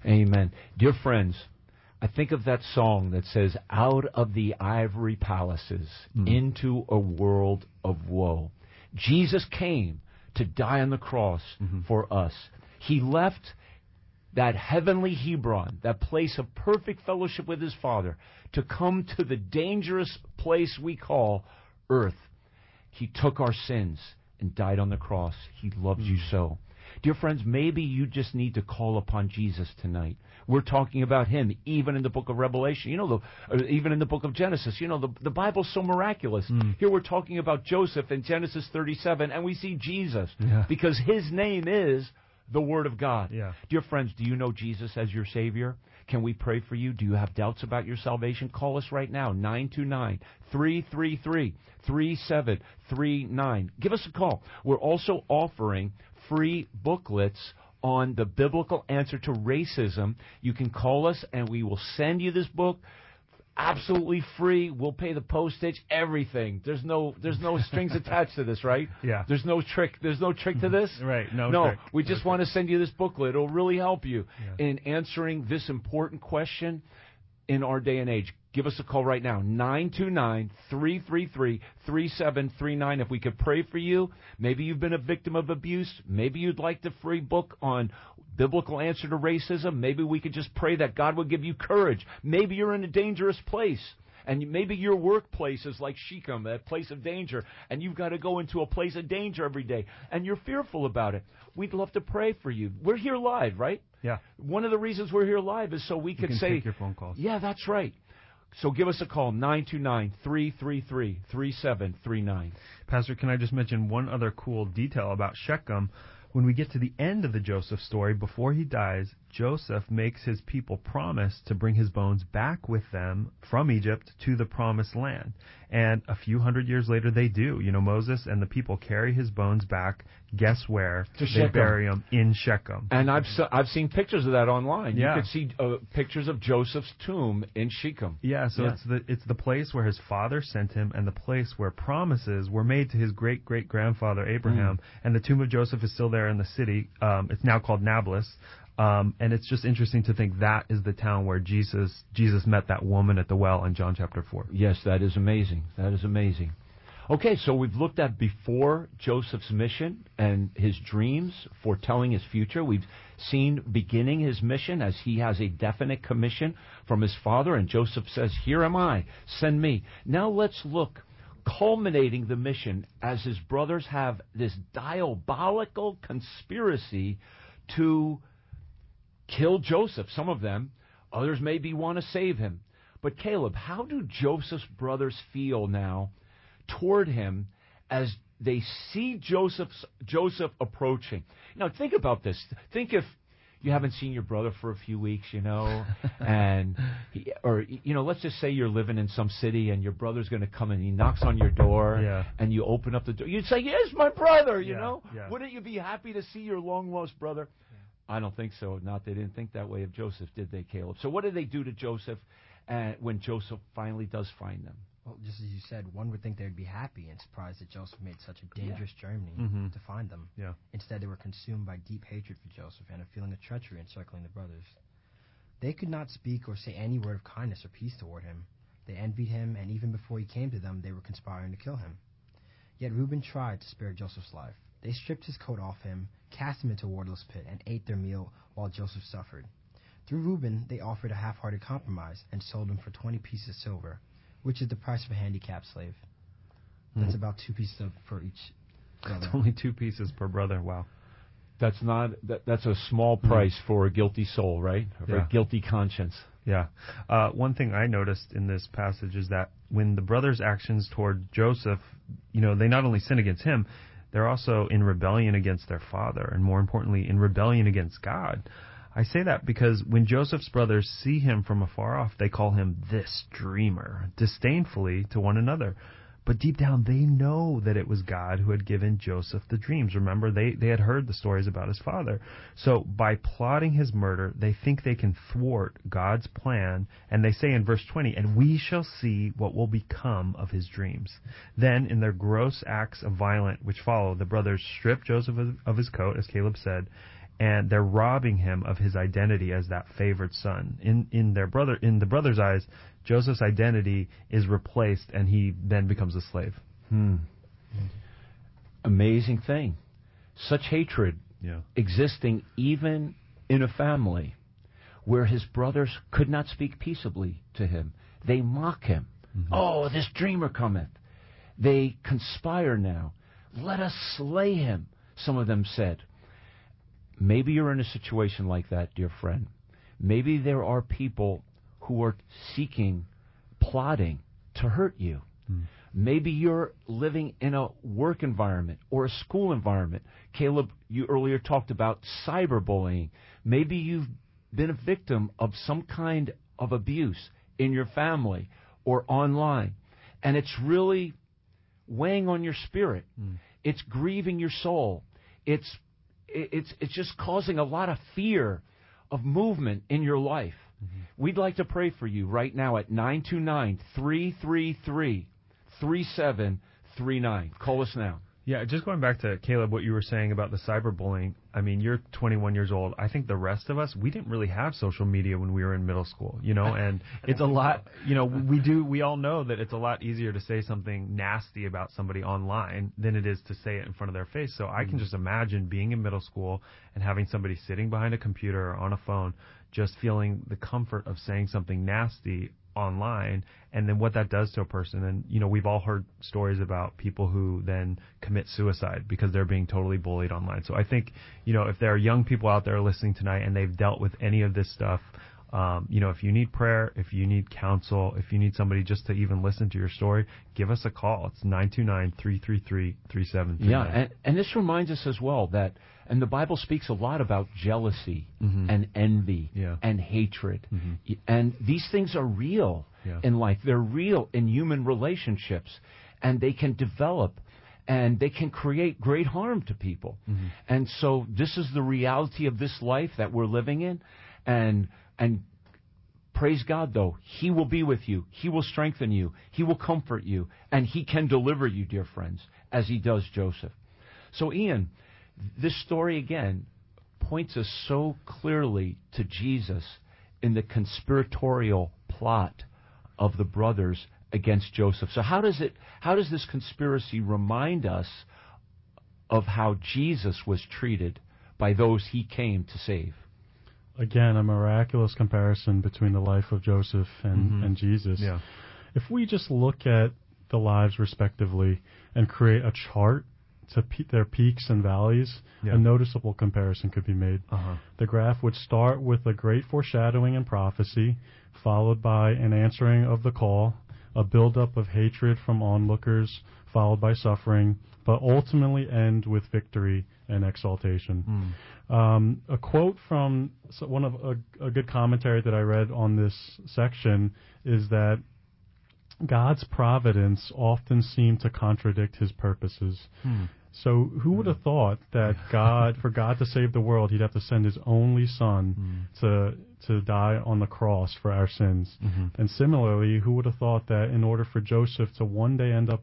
Amen. Dear friends, I think of that song that says, Out of the ivory palaces hmm. into a world of woe. Jesus came to die on the cross mm-hmm. for us. He left that heavenly Hebron, that place of perfect fellowship with his Father, to come to the dangerous place we call earth. He took our sins and died on the cross. He loves you hmm. so. Dear friends, maybe you just need to call upon Jesus tonight. We're talking about him even in the book of Revelation. You know, the, uh, even in the book of Genesis. You know, the, the Bible's so miraculous. Here we're talking about Joseph in Genesis 37, and we see Jesus Yeah. because his name is the Word of God. Yeah. Dear friends, do you know Jesus as your Savior? Can we pray for you? Do you have doubts about your salvation? Call us right now, 929 333 3739. Give us a call. We're also offering free booklets on the biblical answer to racism. You can call us and we will send you this book absolutely free. We'll pay the postage, everything. There's no there's no strings attached to this, right? Yeah. There's no trick. There's no trick to mm-hmm. this. Right, no No. trick. We just want to send you this booklet. It'll really help you Yeah. in answering this important question in our day and age. Give us a call right now, 929 333 3739. If we could pray for you, maybe you've been a victim of abuse. Maybe you'd like the free book on biblical answer to racism. Maybe we could just pray that God would give you courage. Maybe you're in a dangerous place. And maybe your workplace is like Shechem, a place of danger, and you've got to go into a place of danger every day, and you're fearful about it. We'd love to pray for you. We're here live, right? Yeah. One of the reasons we're here live is so we You could can say, take your phone calls. yeah, that's right. So give us a call, 929 333 3739. Pastor, can I just mention one other cool detail about Shechem? When we get to the end of the Joseph story, before he dies, Joseph makes his people promise to bring his bones back with them from Egypt to the promised land. And a few hundred years later, they do. You know, Moses and the people carry his bones back. Guess where? To they Shechem. bury him in Shechem. And I've, I've seen pictures of that online. Yeah. You could see uh, pictures of Joseph's tomb in Shechem. Yeah, so Yeah. it's the it's the place where his father sent him, and the place where promises were made to his great great grandfather Abraham. Mm. And the tomb of Joseph is still there in the city. Um, it's now called Nablus, um, and it's just interesting to think that is the town where Jesus Jesus met that woman at the well in John chapter four. Yes, that is amazing. That is amazing. Okay, so we've looked at before Joseph's mission and his dreams foretelling his future. We've seen beginning his mission as he has a definite commission from his father, and Joseph says, Here am I, send me. Now let's look, culminating the mission as his brothers have this diabolical conspiracy to kill Joseph, some of them. Others maybe want to save him. But Caleb, how do Joseph's brothers feel now toward him as they see Joseph's Joseph approaching? Now think about this. Think if you haven't seen your brother for a few weeks, you know, and he, or you know, let's just say you're living in some city and your brother's going to come and he knocks on your door Yeah. and you open up the door. You'd say, "Yes, my brother," you Yeah, know. yeah. Wouldn't you be happy to see your long lost brother? I don't think so. Not they didn't think that way of Joseph, did they, Caleb? So what did they do to Joseph uh, when Joseph finally does find them? Well, just as you said, one would think they would be happy and surprised that Joseph made such a dangerous journey Mhm. to find them. Yeah. Instead, they were consumed by deep hatred for Joseph and a feeling of treachery encircling the brothers. They could not speak or say any word of kindness or peace toward him. They envied him, and even before he came to them, they were conspiring to kill him. Yet Reuben tried to spare Joseph's life. They stripped his coat off him, cast him into a waterless pit, and ate their meal while Joseph suffered. Through Reuben, they offered a half-hearted compromise and sold him for 20 pieces of silver, which is the price of a handicapped slave. That's about two pieces of, for each brother. It's only two pieces per brother. Wow. That's not that, that's a small price for a guilty soul, right? For Yeah. a guilty conscience. Yeah. Uh, one thing I noticed in this passage is that when the brothers' actions toward Joseph, you know, they not only sin against him, they're also in rebellion against their father, and more importantly, in rebellion against God. I say that because when Joseph's brothers see him from afar off, they call him this dreamer, disdainfully to one another. But deep down, they know that it was God who had given Joseph the dreams. Remember, they, they had heard the stories about his father. So by plotting his murder, they think they can thwart God's plan. And they say in verse 20, and we shall see what will become of his dreams. Then, in their gross acts of violence which follow, the brothers strip Joseph of, of his coat, as Caleb said, and they're robbing him of his identity as that favored son. In in their brother in the brother's eyes, Joseph's identity is replaced, and he then becomes a slave. Hmm. Amazing thing. Such hatred Yeah. existing even in a family where his brothers could not speak peaceably to him. They mock him. Oh, this dreamer cometh. They conspire now. Let us slay him, some of them said. Maybe you're in a situation like that, dear friend. Maybe there are people who are seeking, plotting to hurt you. Hmm. Maybe you're living in a work environment or a school environment. Caleb, you earlier talked about cyberbullying. Maybe you've been a victim of some kind of abuse in your family or online. And it's really weighing on your spirit. Hmm. It's grieving your soul. It's it- it's it's just causing a lot of fear of movement in your life. Mm-hmm. We'd like to pray for you right now at 929-333-3739. Call us now. Yeah, just going back to Caleb, what you were saying about the cyberbullying. I mean, you're 21 years old. I think the rest of us, we didn't really have social media when we were in middle school, you know, and it's a lot, you know, we do, we all know that it's a lot easier to say something nasty about somebody online than it is to say it in front of their face. So I can mm-hmm. just imagine being in middle school and having somebody sitting behind a computer or on a phone, just feeling the comfort of saying something nasty online and then what that does to a person. And you know we've all heard stories about people who then commit suicide because they're being totally bullied online. So i think you know if there are young people out there listening tonight and they've dealt with any of this stuff um, you know if you need prayer if you need counsel if you need somebody just to even listen to your story give us a call. It's 929-333-3739 Yeah, and, and this reminds us as well that, and the Bible speaks a lot about jealousy mm-hmm. and envy Yeah. and hatred. Mm-hmm. Y- And these things are real Yeah. in life. They're real in human relationships, and they can develop and they can create great harm to people. Mm-hmm. And so this is the reality of this life that we're living in. And, and Praise God, though. He will be with you. He will strengthen you. He will comfort you. And He can deliver you, dear friends, as He does Joseph. So, Ian, this story again points us so clearly to Jesus in the conspiratorial plot of the brothers against Joseph. So, how does it? How does this conspiracy remind us of how Jesus was treated by those He came to save? Again, a miraculous comparison between the life of Joseph and, mm-hmm. and Jesus. yeah If we just look at the lives respectively and create a chart to pe- their peaks and valleys, Yeah. a noticeable comparison could be made. uh-huh The graph would start with a great foreshadowing and prophecy, followed by an answering of the call, a buildup of hatred from onlookers, followed by suffering, but ultimately end with victory and exaltation. Um, a quote from one of a, a good commentary that I read on this section is that God's providence often seemed to contradict his purposes. So who would have thought that God, for God to save the world, he'd have to send his only son mm. to to die on the cross for our sins? Mm-hmm. And similarly, who would have thought that in order for Joseph to one day end up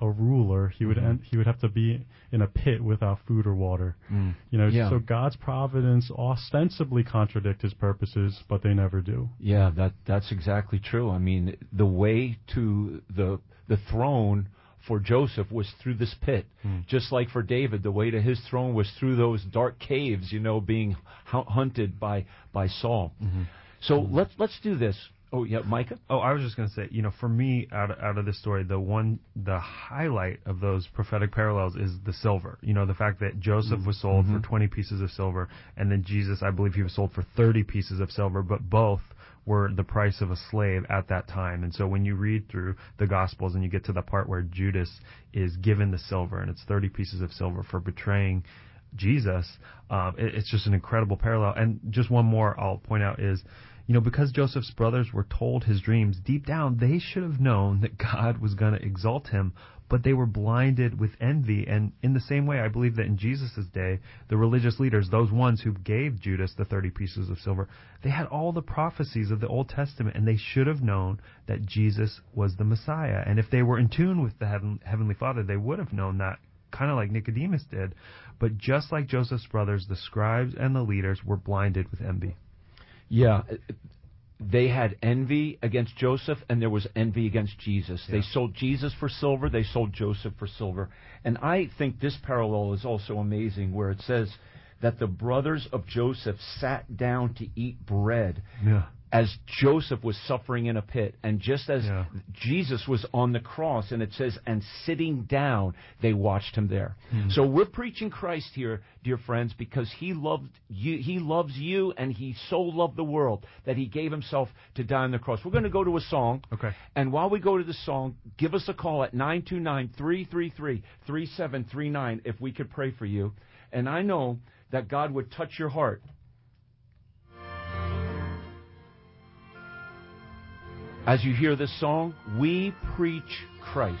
a ruler, he would mm-hmm. end, he would have to be in a pit without food or water. Mm. You know, Yeah. so God's providence ostensibly contradict his purposes, but they never do. Yeah, that that's exactly true. I mean, the way to the the throne for Joseph was through this pit, hmm. just like for David, the way to his throne was through those dark caves, you know, being hunted by by Saul. Mm-hmm. So let's let's do this. Oh yeah, Micah. Oh, I was just going to say, you know, for me, out of, out of this story, the one, the highlight of those prophetic parallels is the silver. You know, the fact that Joseph mm-hmm. was sold Mm-hmm. for 20 pieces of silver, and then Jesus, I believe he was sold for 30 pieces of silver, but both were the price of a slave at that time. And so when you read through the Gospels and you get to the part where Judas is given the silver, and it's 30 pieces of silver for betraying Jesus, um, it, it's just an incredible parallel. And just one more I'll point out is, you know, because Joseph's brothers were told his dreams, deep down they should have known that God was going to exalt him, but they were blinded with envy. And in the same way, I believe that in Jesus' day, the religious leaders, those ones who gave Judas the 30 pieces of silver, they had all the prophecies of the Old Testament, and they should have known that Jesus was the Messiah. And if they were in tune with the heaven, Heavenly Father, they would have known that kind of like Nicodemus did. But just like Joseph's brothers, the scribes and the leaders were blinded with envy. Yeah, they had envy against Joseph, and there was envy against Jesus. They sold Jesus for silver. They sold Joseph for silver. And I think this parallel is also amazing, where it says that the brothers of Joseph sat down to eat bread Yeah. As Joseph was suffering in a pit, and just as Yeah. Jesus was on the cross, and it says, and sitting down, they watched him there. Hmm. So we're preaching Christ here, dear friends, because he loved you, he loves you, and he so loved the world that he gave himself to die on the cross. We're going to go to a song. Okay. And while we go to the song, give us a call at 929-333-3739 if we could pray for you. And I know that God would touch your heart As you hear this song, we preach Christ.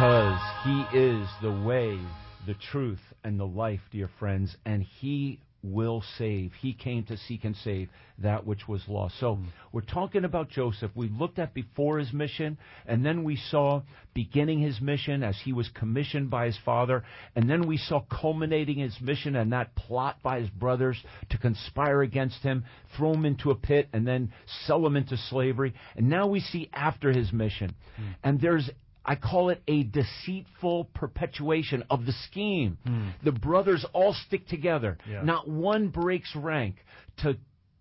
Because he is the way, the truth, and the life, dear friends, and he will save. He came to seek and save that which was lost. So hmm. we're talking about Joseph. We looked at before his mission, and then we saw beginning his mission as he was commissioned by his father, and then we saw culminating his mission and that plot by his brothers to conspire against him, throw him into a pit, and then sell him into slavery. And now we see after his mission. Hmm. And there's I call it a deceitful perpetuation of the scheme. Hmm. The brothers all stick together. Yeah. Not one breaks rank to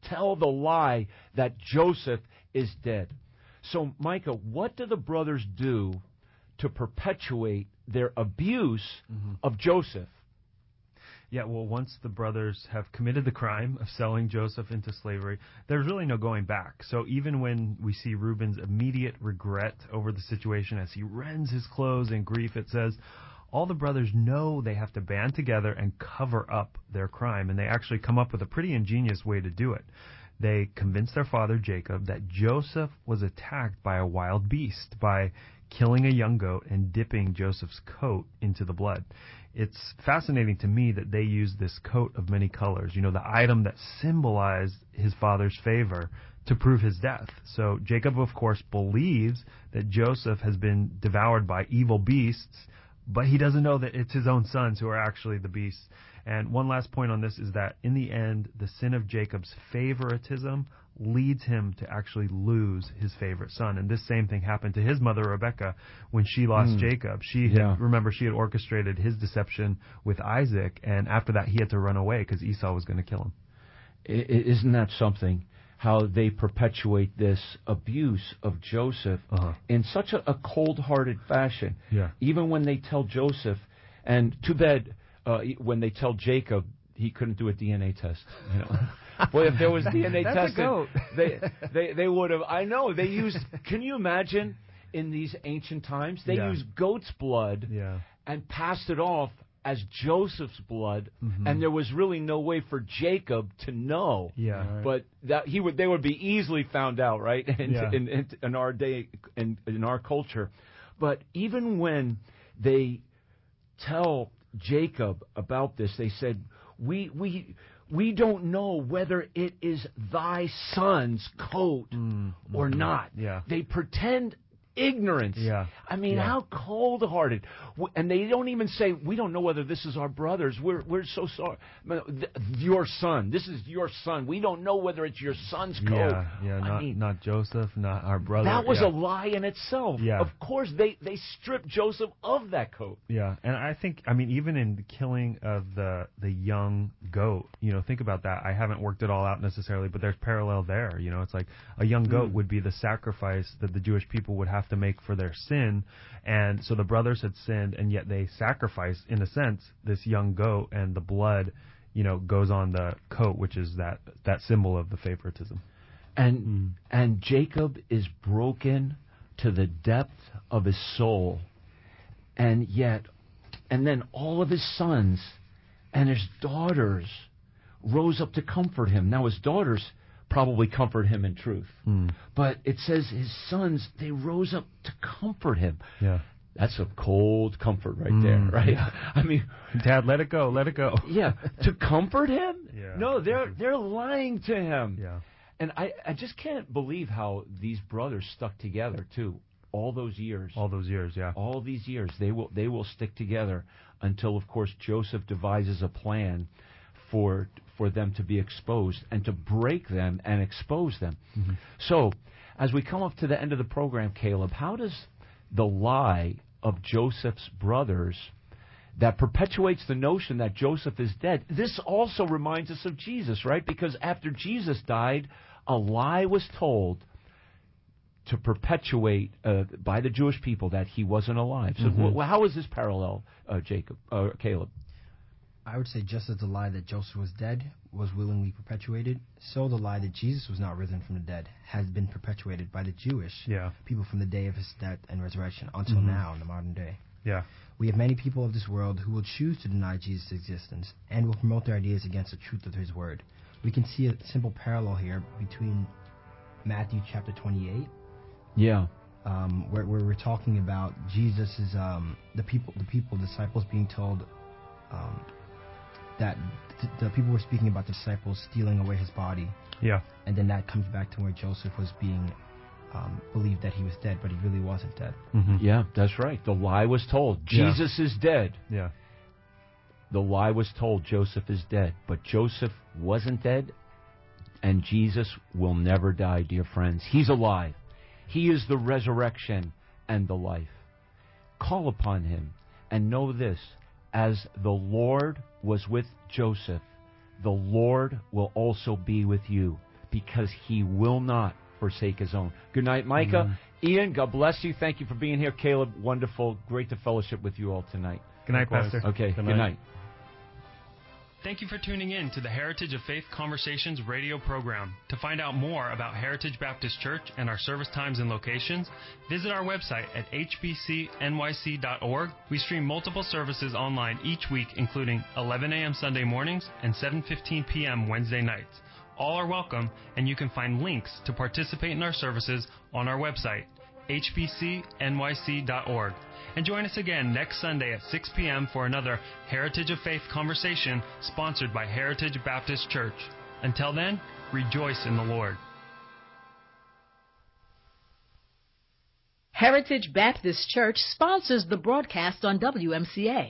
tell the lie that Joseph is dead. So, Micah, what do the brothers do to perpetuate their abuse mm-hmm. of Joseph? Yeah, well, once the brothers have committed the crime of selling Joseph into slavery, there's really no going back. So even when we see Reuben's immediate regret over the situation as he rends his clothes in grief, it says, all the brothers know they have to band together and cover up their crime, and they actually come up with a pretty ingenious way to do it. They convince their father Jacob that Joseph was attacked by a wild beast by killing a young goat and dipping Joseph's coat into the blood. It's fascinating to me that they use this coat of many colors, you know, the item that symbolized his father's favor to prove his death. So Jacob, of course, believes that Joseph has been devoured by evil beasts, but he doesn't know that it's his own sons who are actually the beasts. And one last point on this is that in the end, the sin of Jacob's favoritism leads him to actually lose his favorite son. And this same thing happened to his mother Rebecca when she lost Jacob. She had, Yeah. remember she had orchestrated his deception with Isaac, and after that he had to run away because Esau was going to kill him. I- i- Isn't that something? How they perpetuate this abuse of Joseph Uh-huh. in such a, a cold-hearted fashion. Yeah. Even when they tell Joseph, and too bad uh, when they tell Jacob he couldn't do a DNA test. You know, boy, if there was DNA That's testing, they they they would have. I know they used. Can you imagine? In these ancient times, they Yeah. used goat's blood Yeah. and passed it off as Joseph's blood, Mm-hmm. and there was really no way for Jacob to know. Yeah. But that he would, they would be easily found out, right? In, Yeah. in, in, in our day, in, in our culture. But even when they tell Jacob about this, they said, "We we." We don't know whether it is thy son's coat or not. Mm, Yeah. They pretend ignorance. Yeah. I mean, Yeah. how cold-hearted. And they don't even say, "We don't know whether this is our brothers. We're we're so sorry. Your son. This is your son. We don't know whether it's your son's coat." Yeah, yeah, I not mean, not Joseph, not our brother. that was yeah. a lie in itself. Yeah. Of course, they they stripped Joseph of that coat. Yeah, and I think I mean even in the killing of the the young goat, you know, think about that. I haven't worked it all out necessarily, but there's parallel there. You know, it's like a young goat hmm. would be the sacrifice that the Jewish people would have to make for their sin, and so the brothers had sinned, and yet they sacrifice, in a sense, this young goat, and the blood, you know, goes on the coat, which is that that symbol of the favoritism. And hmm. and Jacob is broken to the depth of his soul. And yet and then all of his sons and his daughters rose up to comfort him. Now his daughters probably comfort him in truth. Hmm. But it says his sons they rose up to comfort him. Yeah, That's a cold comfort right there, hmm. right? I mean, Dad, let it go, let it go. yeah, to comfort him? Yeah. No, they're they're lying to him. Yeah. And I, I just can't believe how these brothers stuck together too. All those years, All those years, yeah. all these years, they will they will stick together until, of course, Joseph devises a plan for for them to be exposed and to break them and expose them. So, as we come up to the end of the program, Caleb, how does the lie of Joseph's brothers that perpetuates the notion that Joseph is dead. This also reminds us of Jesus, right? Because after Jesus died, a lie was told to perpetuate uh, by the Jewish people that he wasn't alive. So, wh- how is this parallel, uh, Jacob, uh, Caleb? I would say just as the lie that Joseph was dead was willingly perpetuated, so the lie that Jesus was not risen from the dead has been perpetuated by the Jewish Yeah. people from the day of his death and resurrection until now in the modern day. Yeah. We have many people of this world who will choose to deny Jesus' existence and will promote their ideas against the truth of his word. We can see a simple parallel here between Matthew chapter 28, Yeah. um, where, where we're talking about Jesus is um, the people, the people, disciples being told um, that th- the people were speaking about the disciples stealing away his body, Yeah. and then that comes back to where Joseph was being um, believed that he was dead, but he really wasn't dead. Mm-hmm. Yeah, that's right. The lie was told. Yeah. Jesus is dead. Yeah. The lie was told Joseph is dead, but Joseph wasn't dead, and Jesus will never die, dear friends. He's alive. He is the resurrection and the life. Call upon him and know this as the Lord was with Joseph, the Lord will also be with you because he will not forsake his own. Good night, Micah. Ian, God bless you. Thank you for being here. Caleb, wonderful. Great to fellowship with you all tonight. Good night, Pastor. Okay, Good good night. night. Thank you for tuning in to the Heritage of Faith Conversations radio program. To find out more about Heritage Baptist Church and our service times and locations, visit our website at hbcnyc.org. We stream multiple services online each week, including 11 a.m. Sunday mornings and 7:15 p.m. Wednesday nights. All are welcome, and you can find links to participate in our services on our website, hbcnyc.org. And join us again next Sunday at 6 p.m. for another Heritage of Faith conversation sponsored by Heritage Baptist Church. Until then, rejoice in the Lord. Heritage Baptist Church sponsors the broadcast on WMCA.